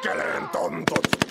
que tontos.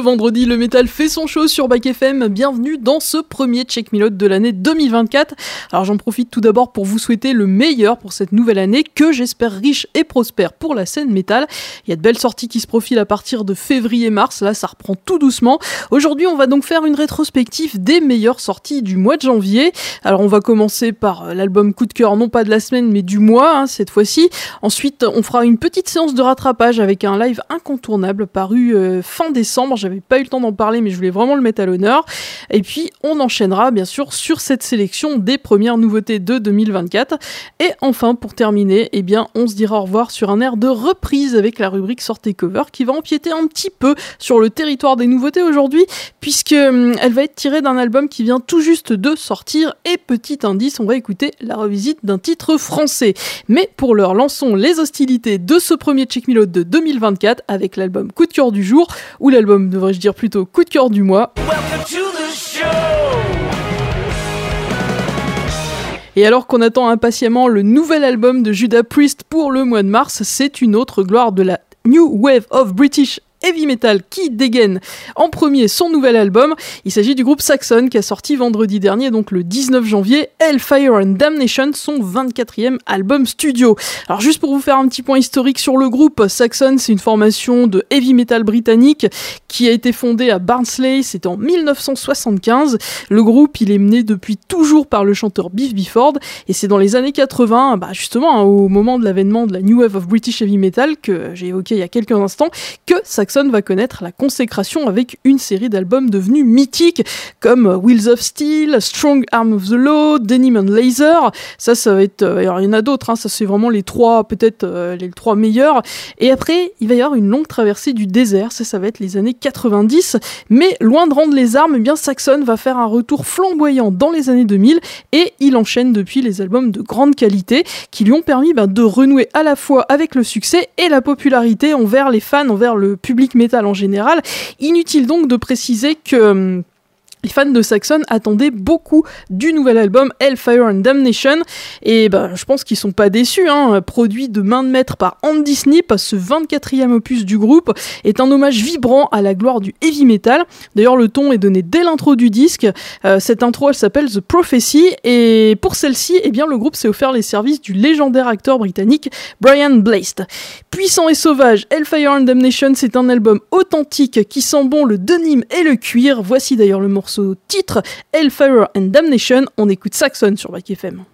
Vendredi, le métal fait son show sur Back FM. Bienvenue dans ce premier Check de l'année 2024. Alors j'en profite tout d'abord pour vous souhaiter le meilleur pour cette nouvelle année que j'espère riche et prospère pour la scène métal. Il y a de belles sorties qui se profilent à partir de février-mars. Là, ça reprend tout doucement. Aujourd'hui, on va donc faire une rétrospective des meilleures sorties du mois de janvier. Alors on va commencer par euh, l'album coup de cœur, non pas de la semaine, mais du mois hein, cette fois-ci. Ensuite, on fera une petite séance de rattrapage avec un live incontournable paru euh, fin décembre j'avais pas eu le temps d'en parler, mais je voulais vraiment le mettre à l'honneur. Et puis, on enchaînera bien sûr sur cette sélection des premières nouveautés de 2024. Et enfin, pour terminer, eh bien, on se dira au revoir sur un air de reprise avec la rubrique Sortez Cover qui va empiéter un petit peu sur le territoire des nouveautés aujourd'hui, puisque hum, elle va être tirée d'un album qui vient tout juste de sortir. Et petit indice, on va écouter la revisite d'un titre français. Mais pour l'heure, lançons les hostilités de ce premier Check Me de 2024 avec l'album Coup de cœur du jour ou l'album devrais-je dire plutôt, coup de cœur du mois. Et alors qu'on attend impatiemment le nouvel album de Judas Priest pour le mois de mars, c'est une autre gloire de la New Wave of British heavy metal qui dégaine en premier son nouvel album. Il s'agit du groupe Saxon qui a sorti vendredi dernier, donc le 19 janvier, Hellfire and Damnation, son 24e album studio. Alors juste pour vous faire un petit point historique sur le groupe, Saxon c'est une formation de heavy metal britannique qui a été fondée à Barnsley, c'était en 1975. Le groupe il est mené depuis toujours par le chanteur Biff Bifford et c'est dans les années 80, bah justement hein, au moment de l'avènement de la New Wave of British Heavy Metal que j'ai évoqué il y a quelques instants, que Saxon va connaître la consécration avec une série d'albums devenus mythiques comme Wheels of Steel, Strong Arm of the Law, Denim and Laser. Ça, ça va être. Euh, il y en a d'autres, hein, ça c'est vraiment les trois, peut-être euh, les trois meilleurs. Et après, il va y avoir une longue traversée du désert, ça, ça va être les années 90. Mais loin de rendre les armes, eh bien Saxon va faire un retour flamboyant dans les années 2000 et il enchaîne depuis les albums de grande qualité qui lui ont permis ben, de renouer à la fois avec le succès et la popularité envers les fans, envers le public métal en général. Inutile donc de préciser que hum, les fans de Saxon attendaient beaucoup du nouvel album Hellfire and Damnation et ben, je pense qu'ils sont pas déçus. Hein. Produit de main de maître par Andy Snip, ce 24e opus du groupe est un hommage vibrant à la gloire du heavy metal. D'ailleurs, le ton est donné dès l'intro du disque. Euh, cette intro, elle s'appelle The Prophecy et pour celle-ci, eh bien, le groupe s'est offert les services du légendaire acteur britannique Brian Blast. Puissant et sauvage, Hellfire and Damnation, c'est un album authentique qui sent bon le denim et le cuir. Voici d'ailleurs le morceau ce titre Hellfire and Damnation. On écoute Saxon sur Back FM.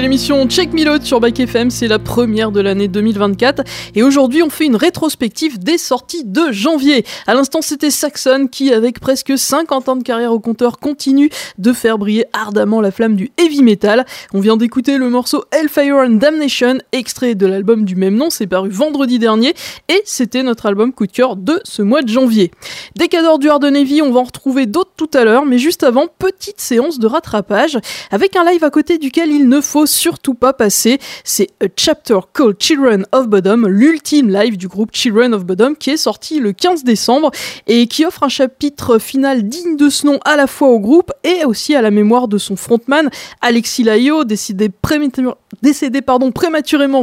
L'émission Check Me Load sur Back FM, c'est la première de l'année 2024 et aujourd'hui on fait une rétrospective des sorties de janvier. À l'instant c'était Saxon qui avec presque 50 ans de carrière au compteur continue de faire briller ardemment la flamme du heavy metal. On vient d'écouter le morceau Hellfire and Damnation, extrait de l'album du même nom, c'est paru vendredi dernier et c'était notre album coup de cœur de ce mois de janvier. Décador du Hard Navy, on va en retrouver d'autres tout à l'heure, mais juste avant, petite séance de rattrapage avec un live à côté duquel il ne faut surtout pas passer. C'est A Chapter Called Children of Bodom, l'ultime live du groupe Children of Bodom qui est sorti le 15 décembre et qui offre un chapitre final digne de ce nom à la fois au groupe et aussi à la mémoire de son frontman Alexis Laio, décédé, prématurément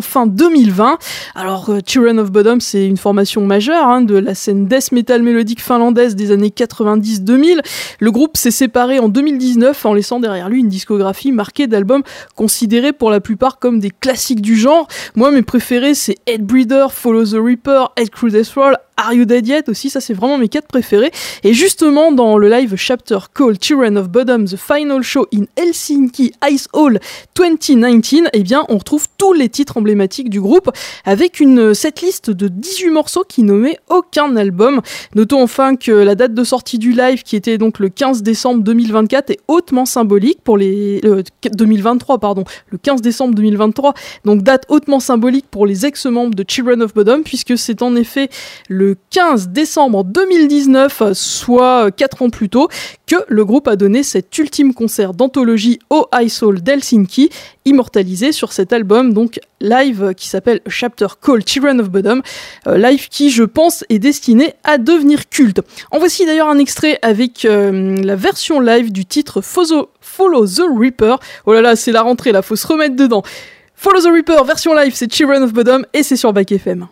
fin 2020. Alors euh, Children of Bodom c'est une formation majeure hein, de la scène death metal mélodique finlandaise des années 90-2000. Le groupe s'est séparé en 2019 en laissant derrière lui une discographie marquée d'albums considérés pour la plupart comme des classiques du genre. Moi, mes préférés, c'est Headbreeder, Follow the Reaper, Head Crew Death Roll, Are You Dead Yet aussi, ça c'est vraiment mes quatre préférés. Et justement, dans le live chapter called Children of Bottom, The Final Show in Helsinki Ice Hall 2019, eh bien, on retrouve tous les titres emblématiques du groupe avec une setlist de 18 morceaux qui nommaient aucun album. Notons enfin que la date de sortie du live, qui était donc le 15 décembre 2024, est hautement symbolique pour les... 2023, euh, pardon, le 15 décembre 2023, donc date hautement symbolique pour les ex-membres de Children of Bottom, puisque c'est en effet le le 15 décembre 2019, soit 4 ans plus tôt, que le groupe a donné cet ultime concert d'anthologie au High Soul d'Helsinki, immortalisé sur cet album, donc live qui s'appelle Chapter Call Children of Bodom, euh, live qui, je pense, est destiné à devenir culte. En voici d'ailleurs un extrait avec euh, la version live du titre Follow, the Reaper. Oh là là, c'est la rentrée là, faut se remettre dedans. Follow the Reaper, version live, c'est Children of Bodom et c'est sur Back FM.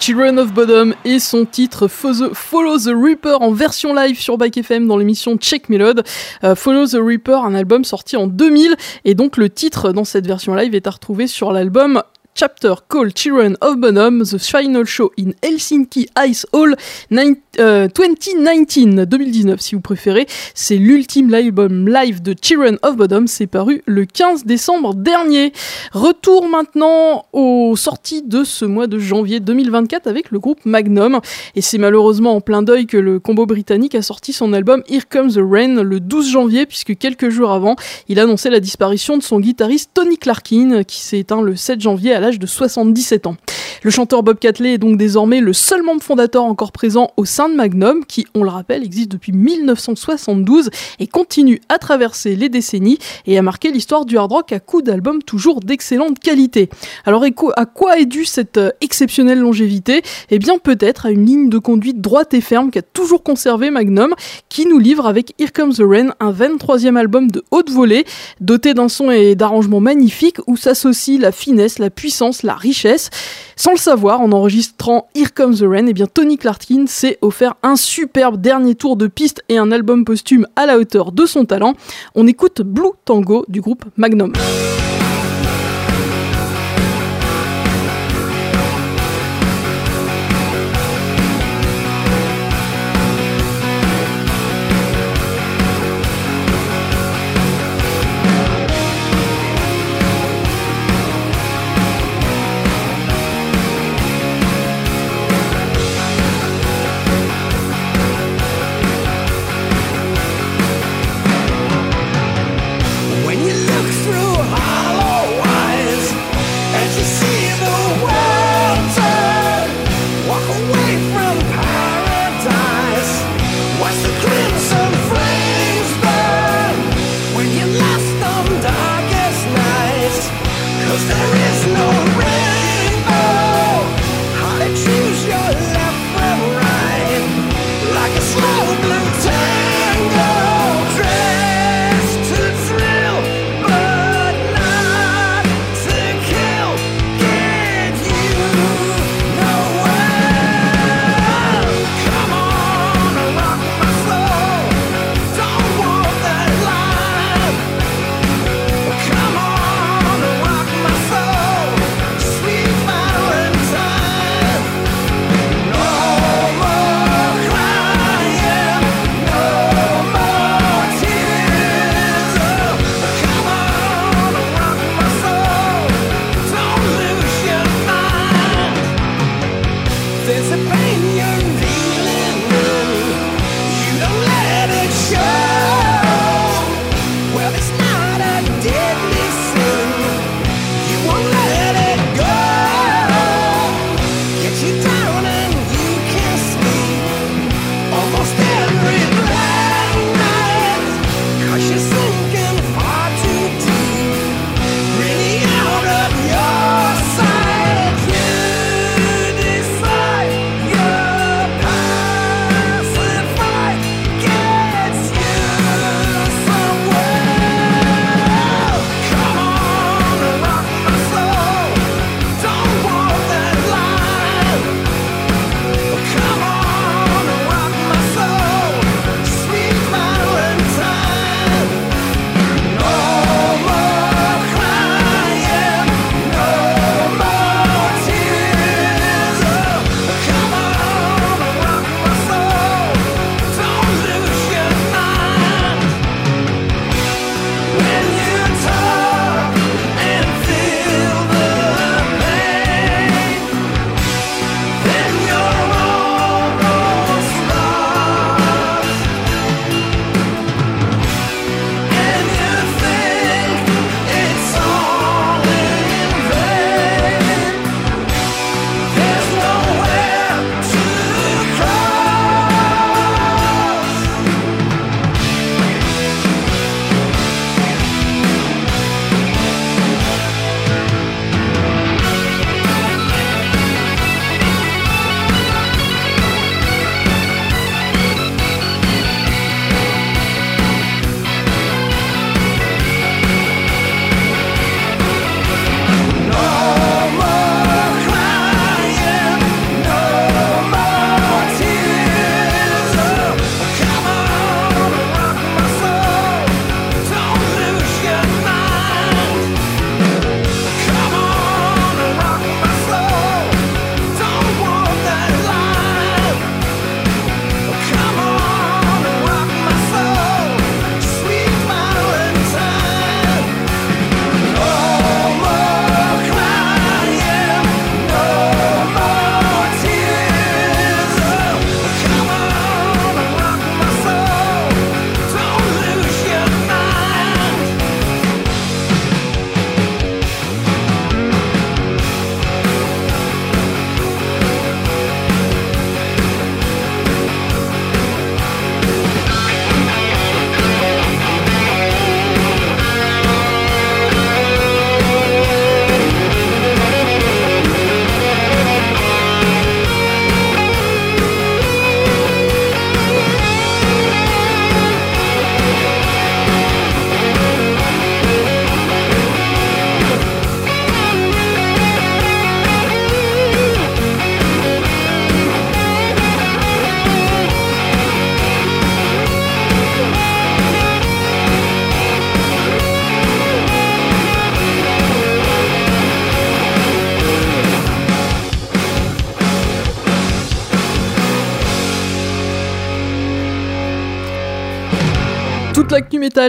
Children of Bodom et son titre Follow the Reaper en version live sur Bike FM dans l'émission Check Melod. Euh, Follow the Reaper, un album sorti en 2000 et donc le titre dans cette version live est à retrouver sur l'album chapter called Children of Bonham, the final show in Helsinki Ice Hall 2019, 2019 euh, si vous préférez. C'est l'ultime album live de Children of Bonham, c'est paru le 15 décembre dernier. Retour maintenant aux sorties de ce mois de janvier 2024 avec le groupe Magnum. Et c'est malheureusement en plein deuil que le combo britannique a sorti son album Here Comes the Rain le 12 janvier, puisque quelques jours avant, il annonçait la disparition de son guitariste Tony Clarkin, qui s'est éteint le 7 janvier à l'âge de 77 ans. Le chanteur Bob Catley est donc désormais le seul membre fondateur encore présent au sein de Magnum, qui, on le rappelle, existe depuis 1972 et continue à traverser les décennies et à marquer l'histoire du hard rock à coups d'albums toujours d'excellente qualité. Alors à quoi est due cette euh, exceptionnelle longévité? Eh bien peut-être à une ligne de conduite droite et ferme qu'a toujours conservé Magnum, qui nous livre avec Here Comes the Rain, un 23e album de haute volée, doté d'un son et d'arrangements magnifiques où s'associe la finesse, la puissance, la richesse. Sans le savoir, en enregistrant Here Comes the Rain, eh bien Tony Clarkin s'est offert un superbe dernier tour de piste et un album posthume à la hauteur de son talent. On écoute Blue Tango du groupe Magnum.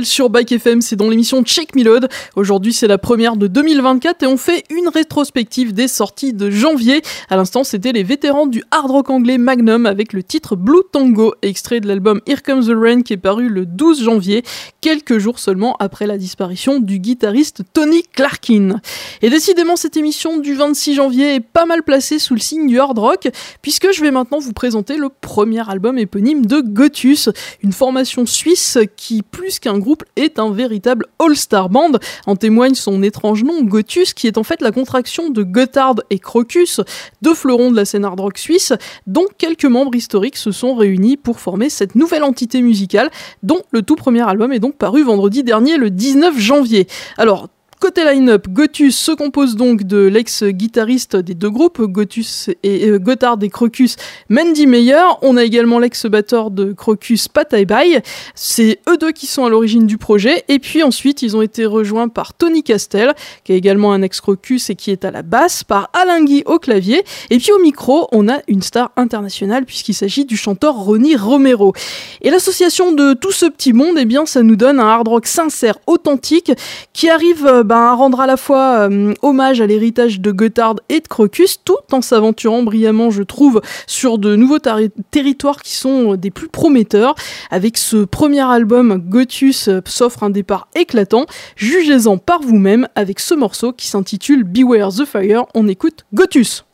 Sur Bike FM, c'est dans l'émission Check Me Load. Aujourd'hui, c'est la première de 2024 et on fait une rétrospective des sorties de janvier. À l'instant, c'était les vétérans du hard rock anglais Magnum avec le titre Blue Tango, extrait de l'album Here Comes the Rain qui est paru le 12 janvier, quelques jours seulement après la disparition du guitariste Tony Clarkin. Et décidément, cette émission du 26 janvier est pas mal placée sous le signe du hard rock, puisque je vais maintenant vous présenter le premier album éponyme de Gotus, une formation suisse qui, plus qu'un groupe, est un véritable all-star band. En témoigne son étrange nom, Gotus, qui est en fait la contraction de Gotthard et Crocus, deux fleurons de la scène hard rock suisse, dont quelques membres historiques se sont réunis pour former cette nouvelle entité musicale, dont le tout premier album est donc paru vendredi dernier, le 19 janvier. Alors, Côté line-up, Gotus se compose donc de l'ex-guitariste des deux groupes, Gotus et euh, Gotthard et Crocus, Mandy Meyer. On a également l'ex-batteur de Crocus, Pat Bay. C'est eux deux qui sont à l'origine du projet. Et puis ensuite, ils ont été rejoints par Tony Castel, qui est également un ex-Crocus et qui est à la basse, par Alain Guy au clavier. Et puis au micro, on a une star internationale puisqu'il s'agit du chanteur Ronnie Romero. Et l'association de tout ce petit monde, eh bien, ça nous donne un hard rock sincère, authentique, qui arrive euh, ben, rendre à la fois euh, hommage à l'héritage de Gotthard et de Crocus, tout en s'aventurant brillamment, je trouve, sur de nouveaux territoires qui sont euh, des plus prometteurs. Avec ce premier album, Gotus euh, s'offre un départ éclatant. Jugez-en par vous-même avec ce morceau qui s'intitule Beware the Fire. On écoute Gotus.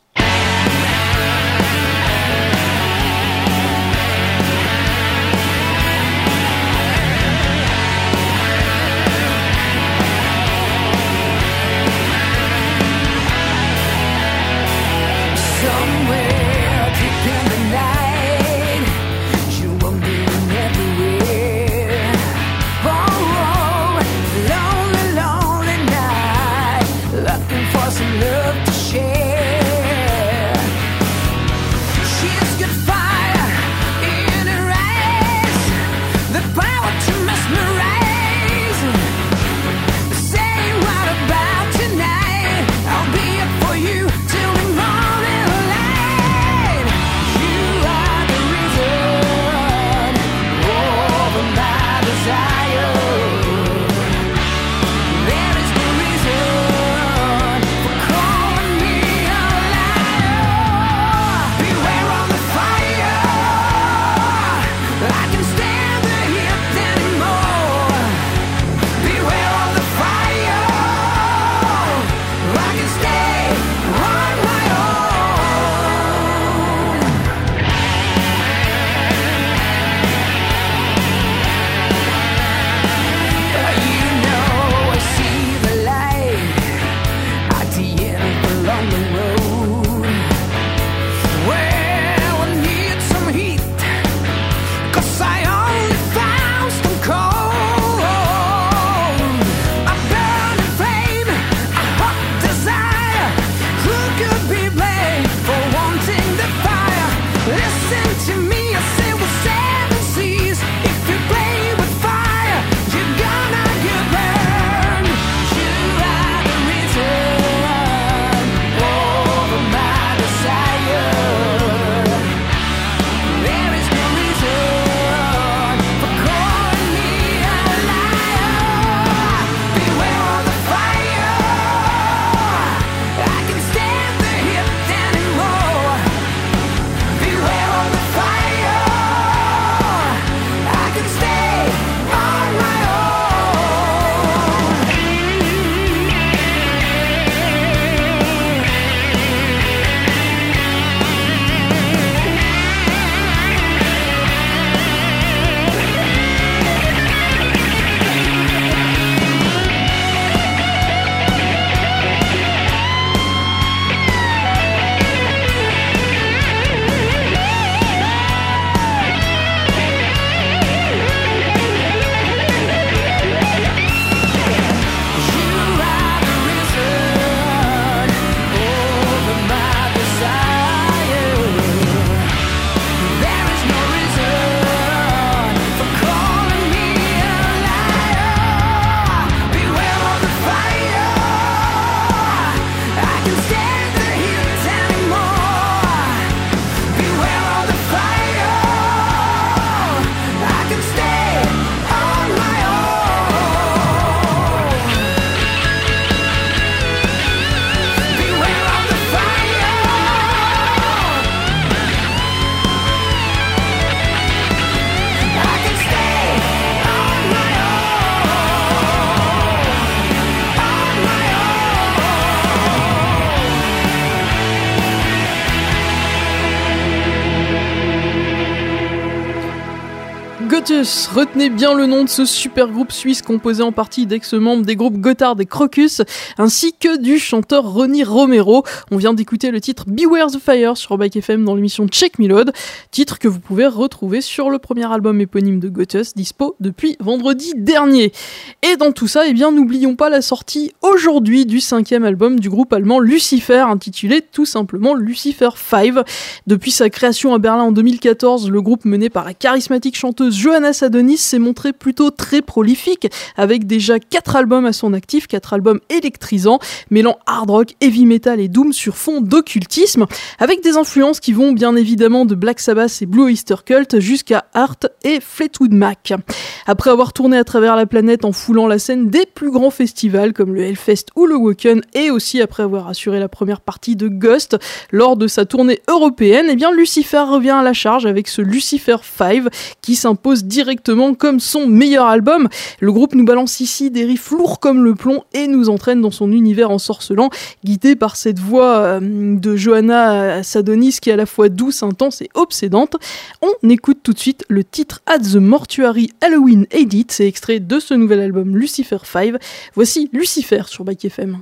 Retenez bien le nom de ce super groupe suisse composé en partie d'ex-membres des groupes Gotthard et Crocus, ainsi que du chanteur Ronnie Romero. On vient d'écouter le titre Beware the Fire sur Bike FM dans l'émission Check Me Load, titre que vous pouvez retrouver sur le premier album éponyme de Gotus, dispo depuis vendredi dernier. Et dans tout ça, eh bien, n'oublions pas la sortie aujourd'hui du cinquième album du groupe allemand Lucifer, intitulé tout simplement Lucifer 5. Depuis sa création à Berlin en 2014, le groupe mené par la charismatique chanteuse Johanna Sadonis s'est montrée plutôt très prolifique, avec déjà 4 albums à son actif, 4 albums électrisants, mêlant hard rock, heavy metal et doom sur fond d'occultisme, avec des influences qui vont bien évidemment de Black Sabbath et Blue Oyster Cult jusqu'à Art et Fleetwood Mac. Après avoir tourné à travers la planète en foulant la scène des plus grands festivals comme le Hellfest ou le Woken, et aussi après avoir assuré la première partie de Ghost lors de sa tournée européenne, eh bien Lucifer revient à la charge avec ce Lucifer 5 qui s'impose directement comme son meilleur album. Le groupe nous balance ici des riffs lourds comme le plomb et nous entraîne dans son univers ensorcelant, guidé par cette voix euh, de Johanna Sadonis qui est à la fois douce, intense et obsédante. On écoute tout de suite le titre At the Mortuary Halloween Edit, c'est extrait de ce nouvel album Lucifer 5. Voici Lucifer sur Bike FM.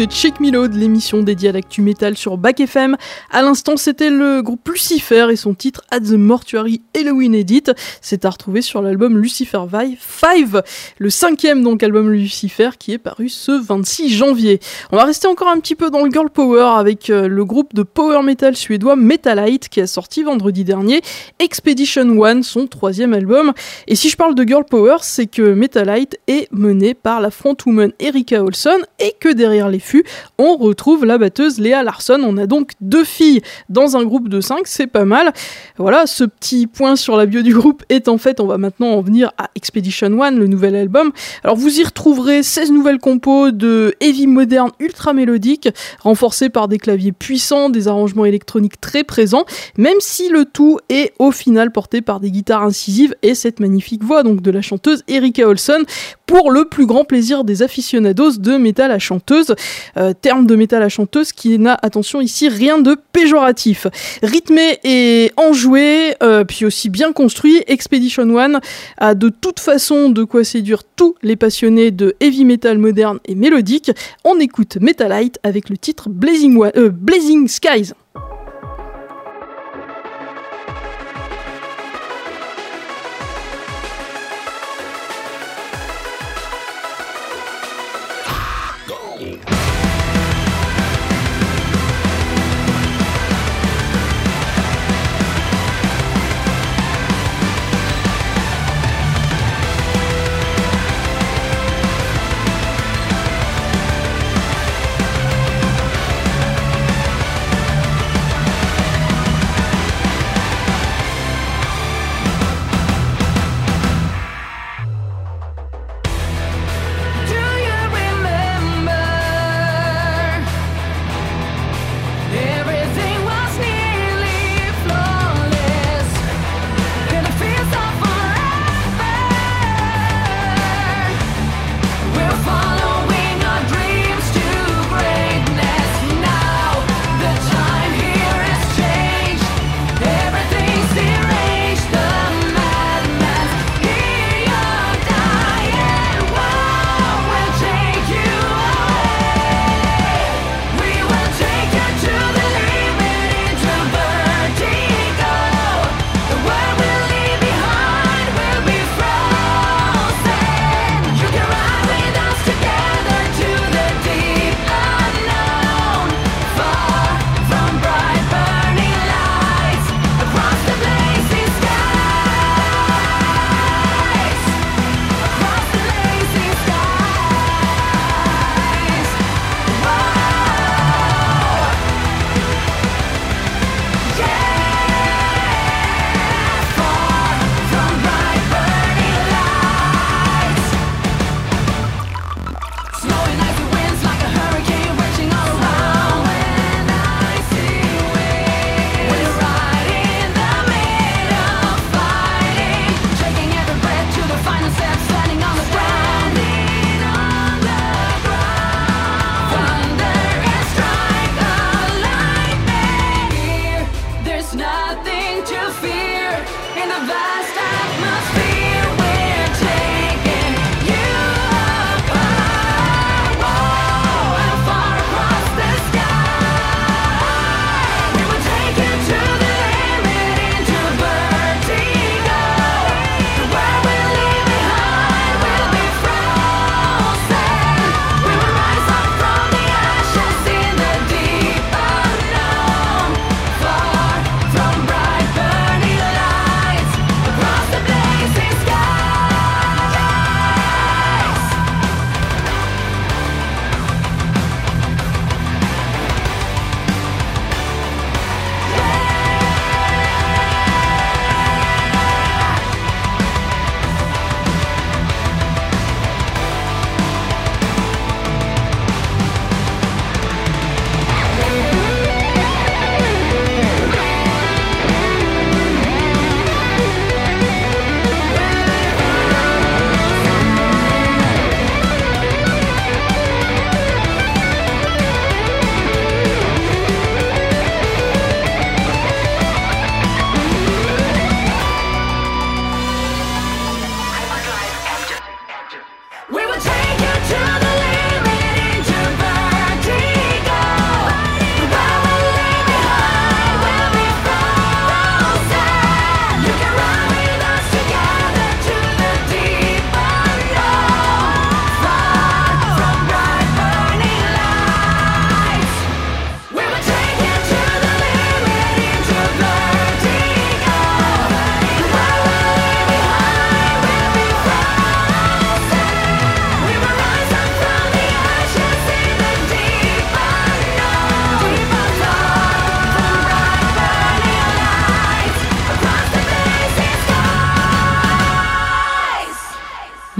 Écoutez Check Me Load, l'émission dédiée à l'actu métal sur Back FM. À l'instant, c'était le groupe Lucifer et son titre At the Mortuary Halloween Edit. C'est à retrouver sur l'album Lucifer Vive 5, le cinquième donc album Lucifer qui est paru ce 26 janvier. On va rester encore un petit peu dans le girl power avec euh, le groupe de power metal suédois Metalite qui a sorti vendredi dernier Expedition One, son troisième album. Et si je parle de girl power, c'est que Metalite est mené par la frontwoman Erika Olson et que derrière les on retrouve la batteuse Léa Larson. On a donc deux filles dans un groupe de cinq, c'est pas mal. Voilà, ce petit point sur la bio du groupe est en fait, on va maintenant en venir à Expedition One, le nouvel album. Alors vous y retrouverez 16 nouvelles compos de heavy moderne ultra mélodique, renforcées par des claviers puissants, des arrangements électroniques très présents, même si le tout est au final porté par des guitares incisives et cette magnifique voix donc de la chanteuse Erika Olson pour le plus grand plaisir des aficionados de métal à chanteuse. Euh, terme de métal à chanteuse qui n'a, attention ici, rien de péjoratif. Rythmé et enjoué, euh, puis aussi bien construit, Expedition One a de toute façon de quoi séduire tous les passionnés de heavy metal moderne et mélodique. On écoute Metalite avec le titre Blazing, euh, Blazing Skies.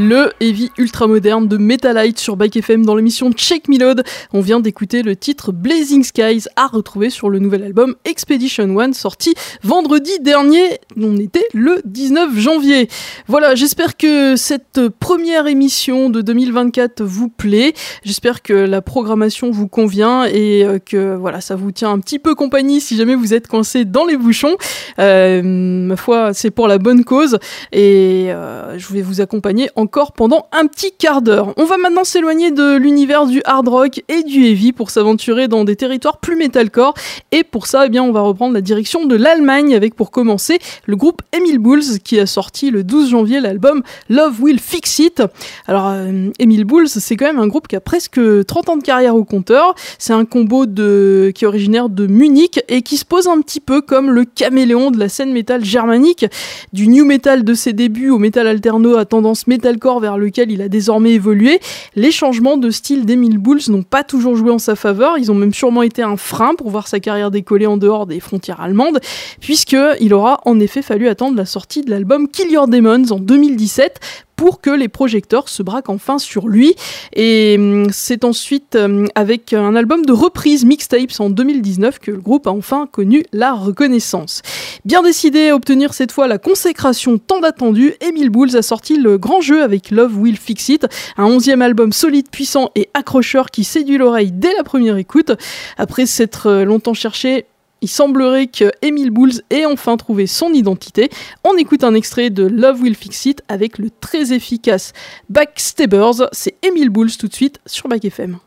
Le heavy ultra moderne de Metalite sur Bike FM dans l'émission Check Me Load. On vient d'écouter le titre Blazing Skies à retrouver sur le nouvel album Expedition One sorti vendredi dernier. On était le 19 janvier. Voilà, j'espère que cette première émission de 2024 vous plaît. J'espère que la programmation vous convient et euh, que voilà, ça vous tient un petit peu compagnie si jamais vous êtes coincé dans les bouchons. Euh, ma foi, c'est pour la bonne cause et euh, je vais vous accompagner encore pendant un petit quart d'heure. On va maintenant s'éloigner de l'univers du hard rock et du heavy pour s'aventurer dans des territoires plus metalcore et pour ça, eh bien, on va reprendre la direction de l'Allemagne avec pour commencer le groupe Emil Bulls qui a sorti le 12 janvier l'album Love Will Fix It. Alors euh, Emil Bulls, c'est quand même un groupe qui a presque 30 ans de carrière au compteur. C'est un combo qui est originaire de Munich et qui se pose un petit peu comme le caméléon de la scène métal germanique, du new metal de ses débuts au metal alterno à tendance metalcore vers lequel il a désormais évolué. Les changements de style d'Emile Bulls n'ont pas toujours joué en sa faveur, ils ont même sûrement été un frein pour voir sa carrière décoller en dehors des frontières allemandes, puisque il aura en effet fallu attendre la sortie de l'album Kill Your Demons en 2017 pour que les projecteurs se braquent enfin sur lui. Et hum, c'est ensuite hum, avec un album de reprise mixtapes en 2019 que le groupe a enfin connu la reconnaissance. Bien décidé à obtenir cette fois la consécration tant attendue, Emile Bulls a sorti le grand jeu avec Love Will Fix It, un onzième album solide, puissant et accrocheur qui séduit l'oreille dès la première écoute. Après s'être euh, longtemps cherché, il semblerait que Emile Bulls ait enfin trouvé son identité. On écoute un extrait de Love Will Fix It avec le très efficace Backstabbers. C'est Emile Bulls tout de suite sur Back FM.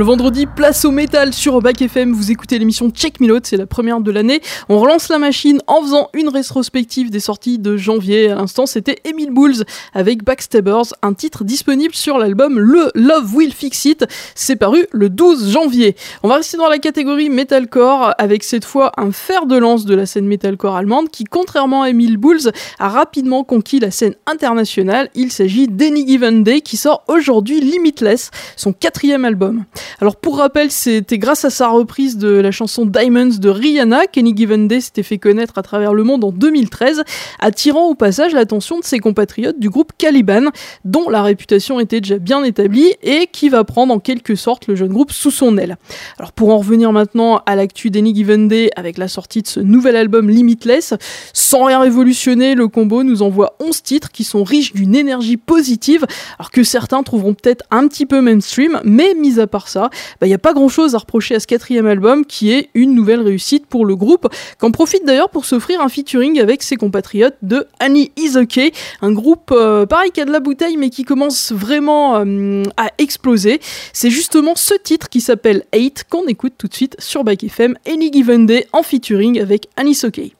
Le vendredi, place au métal sur Back FM. Vous écoutez l'émission Check Me c'est la première de l'année. On relance la machine en faisant une rétrospective des sorties de janvier. À l'instant, c'était Emile Bulls avec Backstabbers, un titre disponible sur l'album Le Love Will Fix It. C'est paru le 12 janvier. On va rester dans la catégorie metalcore avec cette fois un fer de lance de la scène metalcore allemande qui, contrairement à Emile Bulls, a rapidement conquis la scène internationale. Il s'agit d'Any Given Day qui sort aujourd'hui Limitless, son quatrième album. Alors pour rappel, c'était grâce à sa reprise de la chanson Diamonds de Rihanna qu'Any Given Day s'était fait connaître à travers le monde en 2013, attirant au passage l'attention de ses compatriotes du groupe Caliban, dont la réputation était déjà bien établie et qui va prendre en quelque sorte le jeune groupe sous son aile. Alors pour en revenir maintenant à l'actu d'Any Given Day avec la sortie de ce nouvel album Limitless, sans rien révolutionner, le combo nous envoie 11 titres qui sont riches d'une énergie positive, alors que certains trouveront peut-être un petit peu mainstream, mais mis à part ça, il bah, n'y a pas grand-chose à reprocher à ce quatrième album qui est une nouvelle réussite pour le groupe, qu'en profite d'ailleurs pour s'offrir un featuring avec ses compatriotes de Annie Is Okay, un groupe euh, pareil qui de la bouteille mais qui commence vraiment euh, à exploser. C'est justement ce titre qui s'appelle Hate qu'on écoute tout de suite sur Back FM, Any Given Day en featuring avec Annie Is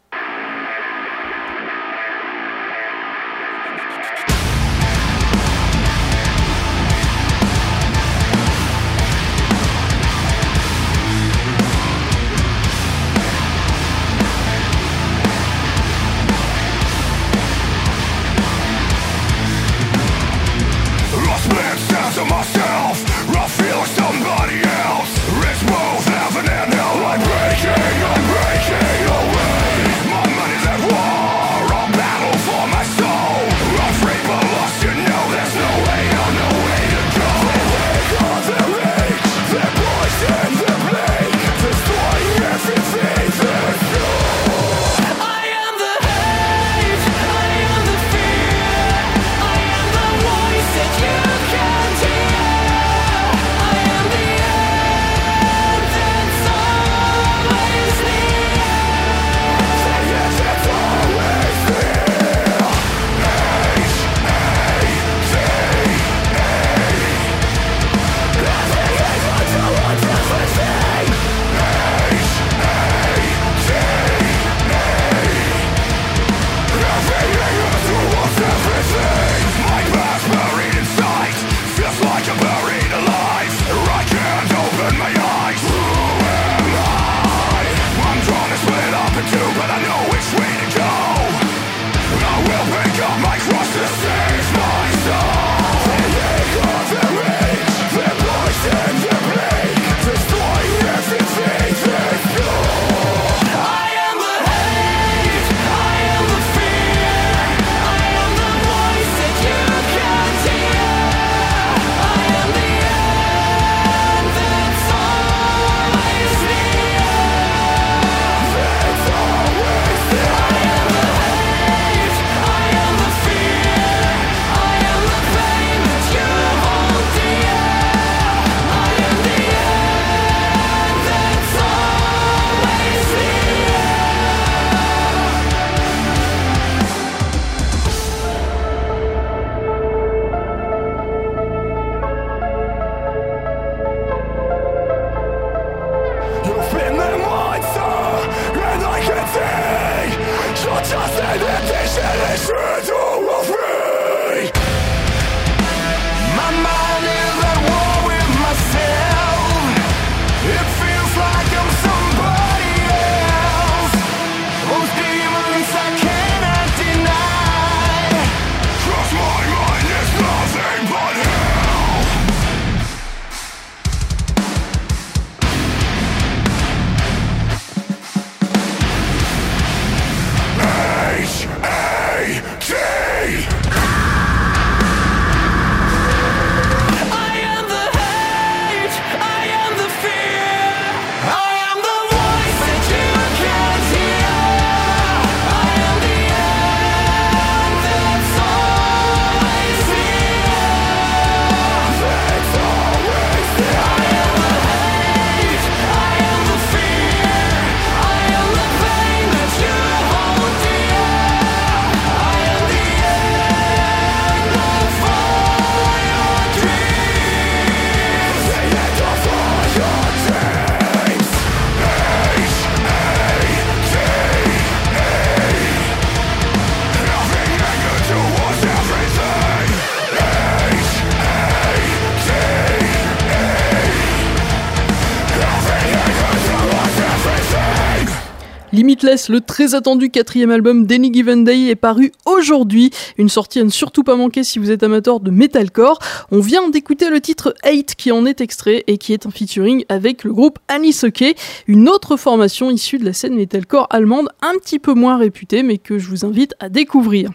Le très attendu quatrième album d'Any Given Day est paru aujourd'hui. Une sortie à ne surtout pas manquer si vous êtes amateur de metalcore. On vient d'écouter le titre 8 qui en est extrait et qui est un featuring avec le groupe Anisoke, une autre formation issue de la scène metalcore allemande un petit peu moins réputée mais que je vous invite à découvrir.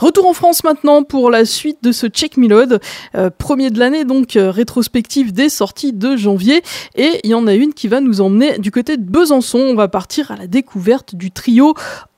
Retour en France maintenant pour la suite de ce Check Melod, euh, premier de l'année donc euh, rétrospective des sorties de janvier et il y en a une qui va nous emmener du côté de Besançon. On va partir à la découverte du trio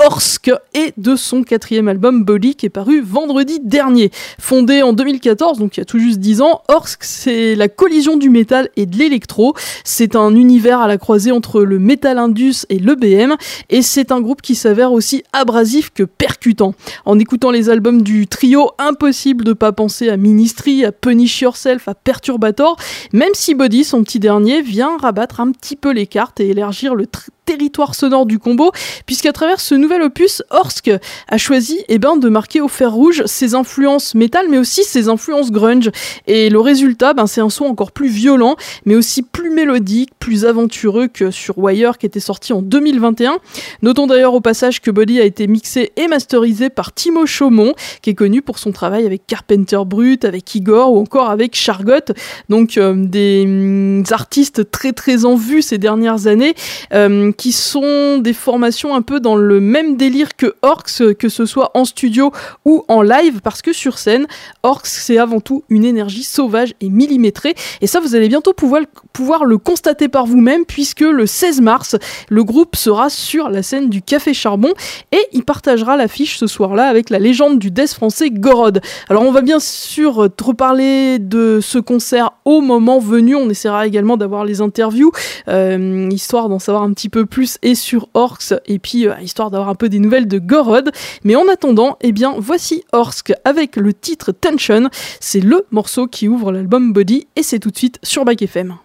Orsk et de son quatrième album Body qui est paru vendredi dernier. Fondé en 2014, donc il y a tout juste 10 ans, Orsk c'est la collision du métal et de l'électro. C'est un univers à la croisée entre le metal indus et le BM et c'est un groupe qui s'avère aussi abrasif que percutant. En écoutant les albums du trio, impossible de pas penser à Ministry, à Punish Yourself, à Perturbator, même si Body, son petit dernier, vient rabattre un petit peu les cartes et élargir le territoire sonore du combo, puisqu'à travers ce nouvel opus, Orsk a choisi eh ben, de marquer au fer rouge ses influences métal, mais aussi ses influences grunge. Et le résultat, ben, c'est un son encore plus violent, mais aussi plus mélodique, plus aventureux que sur Wire, qui était sorti en 2021. Notons d'ailleurs au passage que Body a été mixé et masterisé par Timo Chaumont, qui est connu pour son travail avec Carpenter Brut, avec Igor ou encore avec Chargot, donc euh, des mm, artistes très très en vue ces dernières années. Euh, qui sont des formations un peu dans le même délire que Orcs, que ce soit en studio ou en live, parce que sur scène, Orcs, c'est avant tout une énergie sauvage et millimétrée. Et ça, vous allez bientôt pouvoir, pouvoir le constater par vous-même, puisque le 16 mars, le groupe sera sur la scène du Café Charbon et il partagera l'affiche ce soir-là avec la légende du death français Gorod. Alors, on va bien sûr reparler de ce concert au moment venu. On essaiera également d'avoir les interviews, euh, histoire d'en savoir un petit peu plus et sur Orcs et puis euh, histoire d'avoir un peu des nouvelles de Gorod. Mais en attendant, eh bien voici Orsk avec le titre Tension. C'est le morceau qui ouvre l'album Body et c'est tout de suite sur Back FM.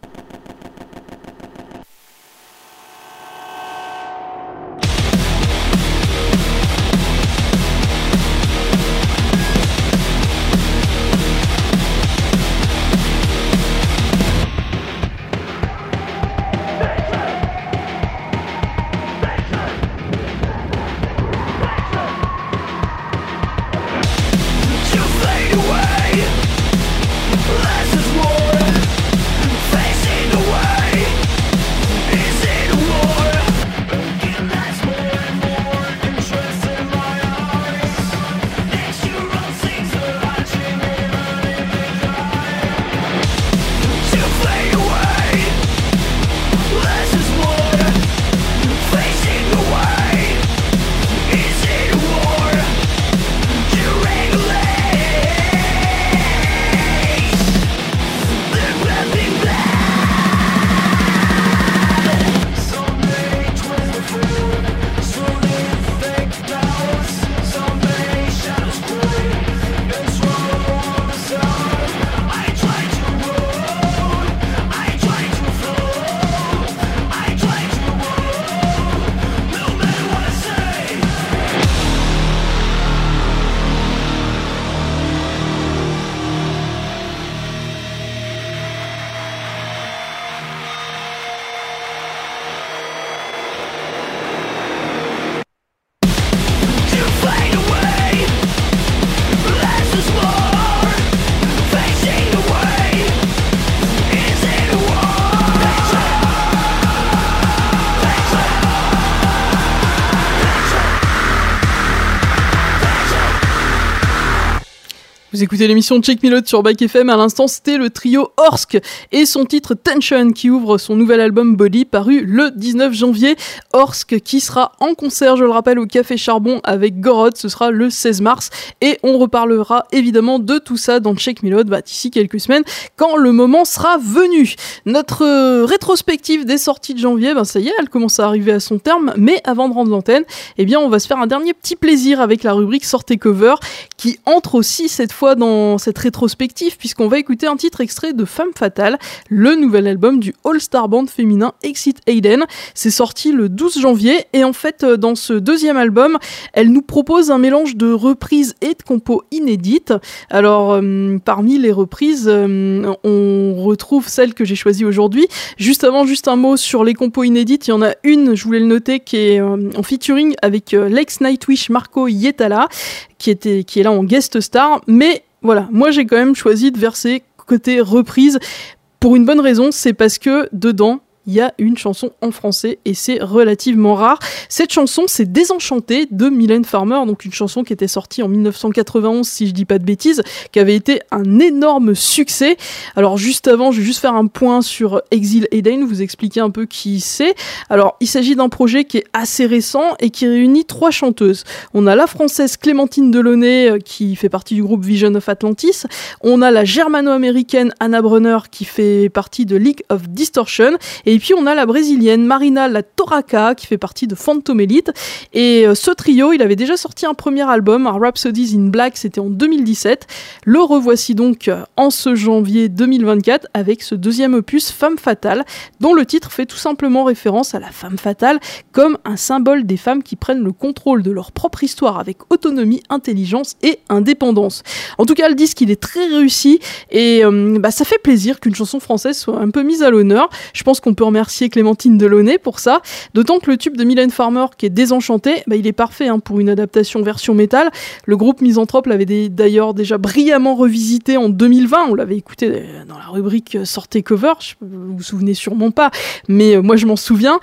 Écoutez l'émission Check Me sur Bike FM. À l'instant, c'était le trio Orsk et son titre Tension qui ouvre son nouvel album Body paru le 19 janvier. Orsk qui sera en concert, je le rappelle, au Café Charbon avec Gorod. Ce sera le 16 mars et on reparlera évidemment de tout ça dans Check Me bah, d'ici quelques semaines quand le moment sera venu. Notre rétrospective des sorties de janvier, ben ça y est, elle commence à arriver à son terme. Mais avant de rendre l'antenne, eh bien, on va se faire un dernier petit plaisir avec la rubrique Sortez Cover qui entre aussi cette fois dans cette rétrospective puisqu'on va écouter un titre extrait de Femme Fatale, le nouvel album du All-Star Band féminin Exit Aiden. C'est sorti le 12 janvier et en fait euh, dans ce deuxième album, elle nous propose un mélange de reprises et de compos inédites. Alors euh, parmi les reprises, euh, on retrouve celle que j'ai choisie aujourd'hui. Juste avant, juste un mot sur les compos inédites, il y en a une, je voulais le noter, qui est en featuring avec Lex Nightwish Marco Yetala qui, était, qui est là en guest star. Mais voilà, moi j'ai quand même choisi de verser côté reprise. Pour une bonne raison, c'est parce que dedans, il y a une chanson en français et c'est relativement rare. Cette chanson, c'est Désenchanté de Mylène Farmer, donc une chanson qui était sortie en 1991, si je dis pas de bêtises, qui avait été un énorme succès. Alors juste avant, je vais juste faire un point sur Exil Eden, vous expliquer un peu qui c'est. Alors il s'agit d'un projet qui est assez récent et qui réunit trois chanteuses. On a la française Clémentine Delaunay euh, qui fait partie du groupe Vision of Atlantis. On a la germano-américaine Anna Brunner qui fait partie de League of Distortion et et puis on a la brésilienne Marina La Toraca qui fait partie de Phantom Elite. Et euh, ce trio, il avait déjà sorti un premier album, un Rhapsodies in Black, c'était en 2017. Le revoici donc euh, en ce janvier 2024 avec ce deuxième opus Femme Fatale, dont le titre fait tout simplement référence à la femme fatale comme un symbole des femmes qui prennent le contrôle de leur propre histoire avec autonomie, intelligence et indépendance. En tout cas, le disque il est très réussi et euh, bah, ça fait plaisir qu'une chanson française soit un peu mise à l'honneur. Je pense qu'on peut remercier Clémentine Delaunay pour ça. D'autant que le tube de Mylène Farmer, qui est désenchanté, bah, il est parfait hein, pour une adaptation version métal. Le groupe Misanthrope l'avait d'ailleurs déjà brillamment revisité en 2020. On l'avait écouté euh, dans la rubrique euh, Sortez cover. vous vous souvenez sûrement pas, mais euh, moi je m'en souviens.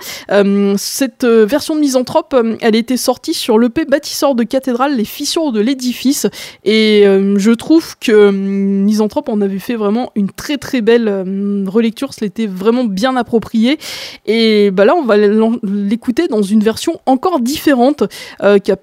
cette version de Misanthrope, elle était sortie sur l'EP Bâtisseur de cathédrale, les fissures de l'édifice. Et je trouve que Misanthrope en avait fait vraiment une très très belle relecture. C'était vraiment bien approprié et bah là, on va l'écouter dans une version encore différente euh, qui a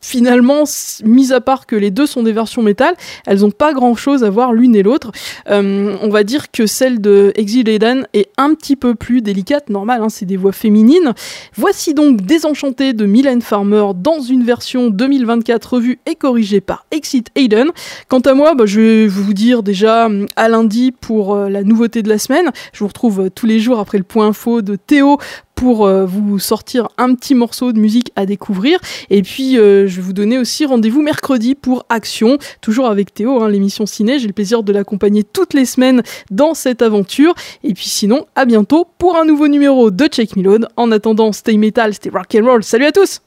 finalement, mis à part que les deux sont des versions métal, elles n'ont pas grand chose à voir l'une et l'autre. Euh, on va dire que celle de Exil Eden est un petit peu plus délicate, normal, hein, c'est des voix féminines. Voici donc Désenchanté de Mylène Farmer dans une version 2024 revue et corrigée par Exit Aiden. Quant à moi, bah, je vais vous dire déjà à lundi pour euh, la nouveauté de la semaine. Je vous retrouve euh, tous les jours après le point info de Théo pour euh, vous sortir un petit morceau de musique à découvrir. Et puis, euh, je vais vous donner aussi rendez-vous mercredi pour Action, toujours avec Théo, hein, l'émission ciné. J'ai le plaisir de l'accompagner toutes les semaines dans cette aventure. Et puis sinon, à bientôt pour un nouveau numéro de Check Me En attendant, stay metal, stay rock and roll. Salut à tous!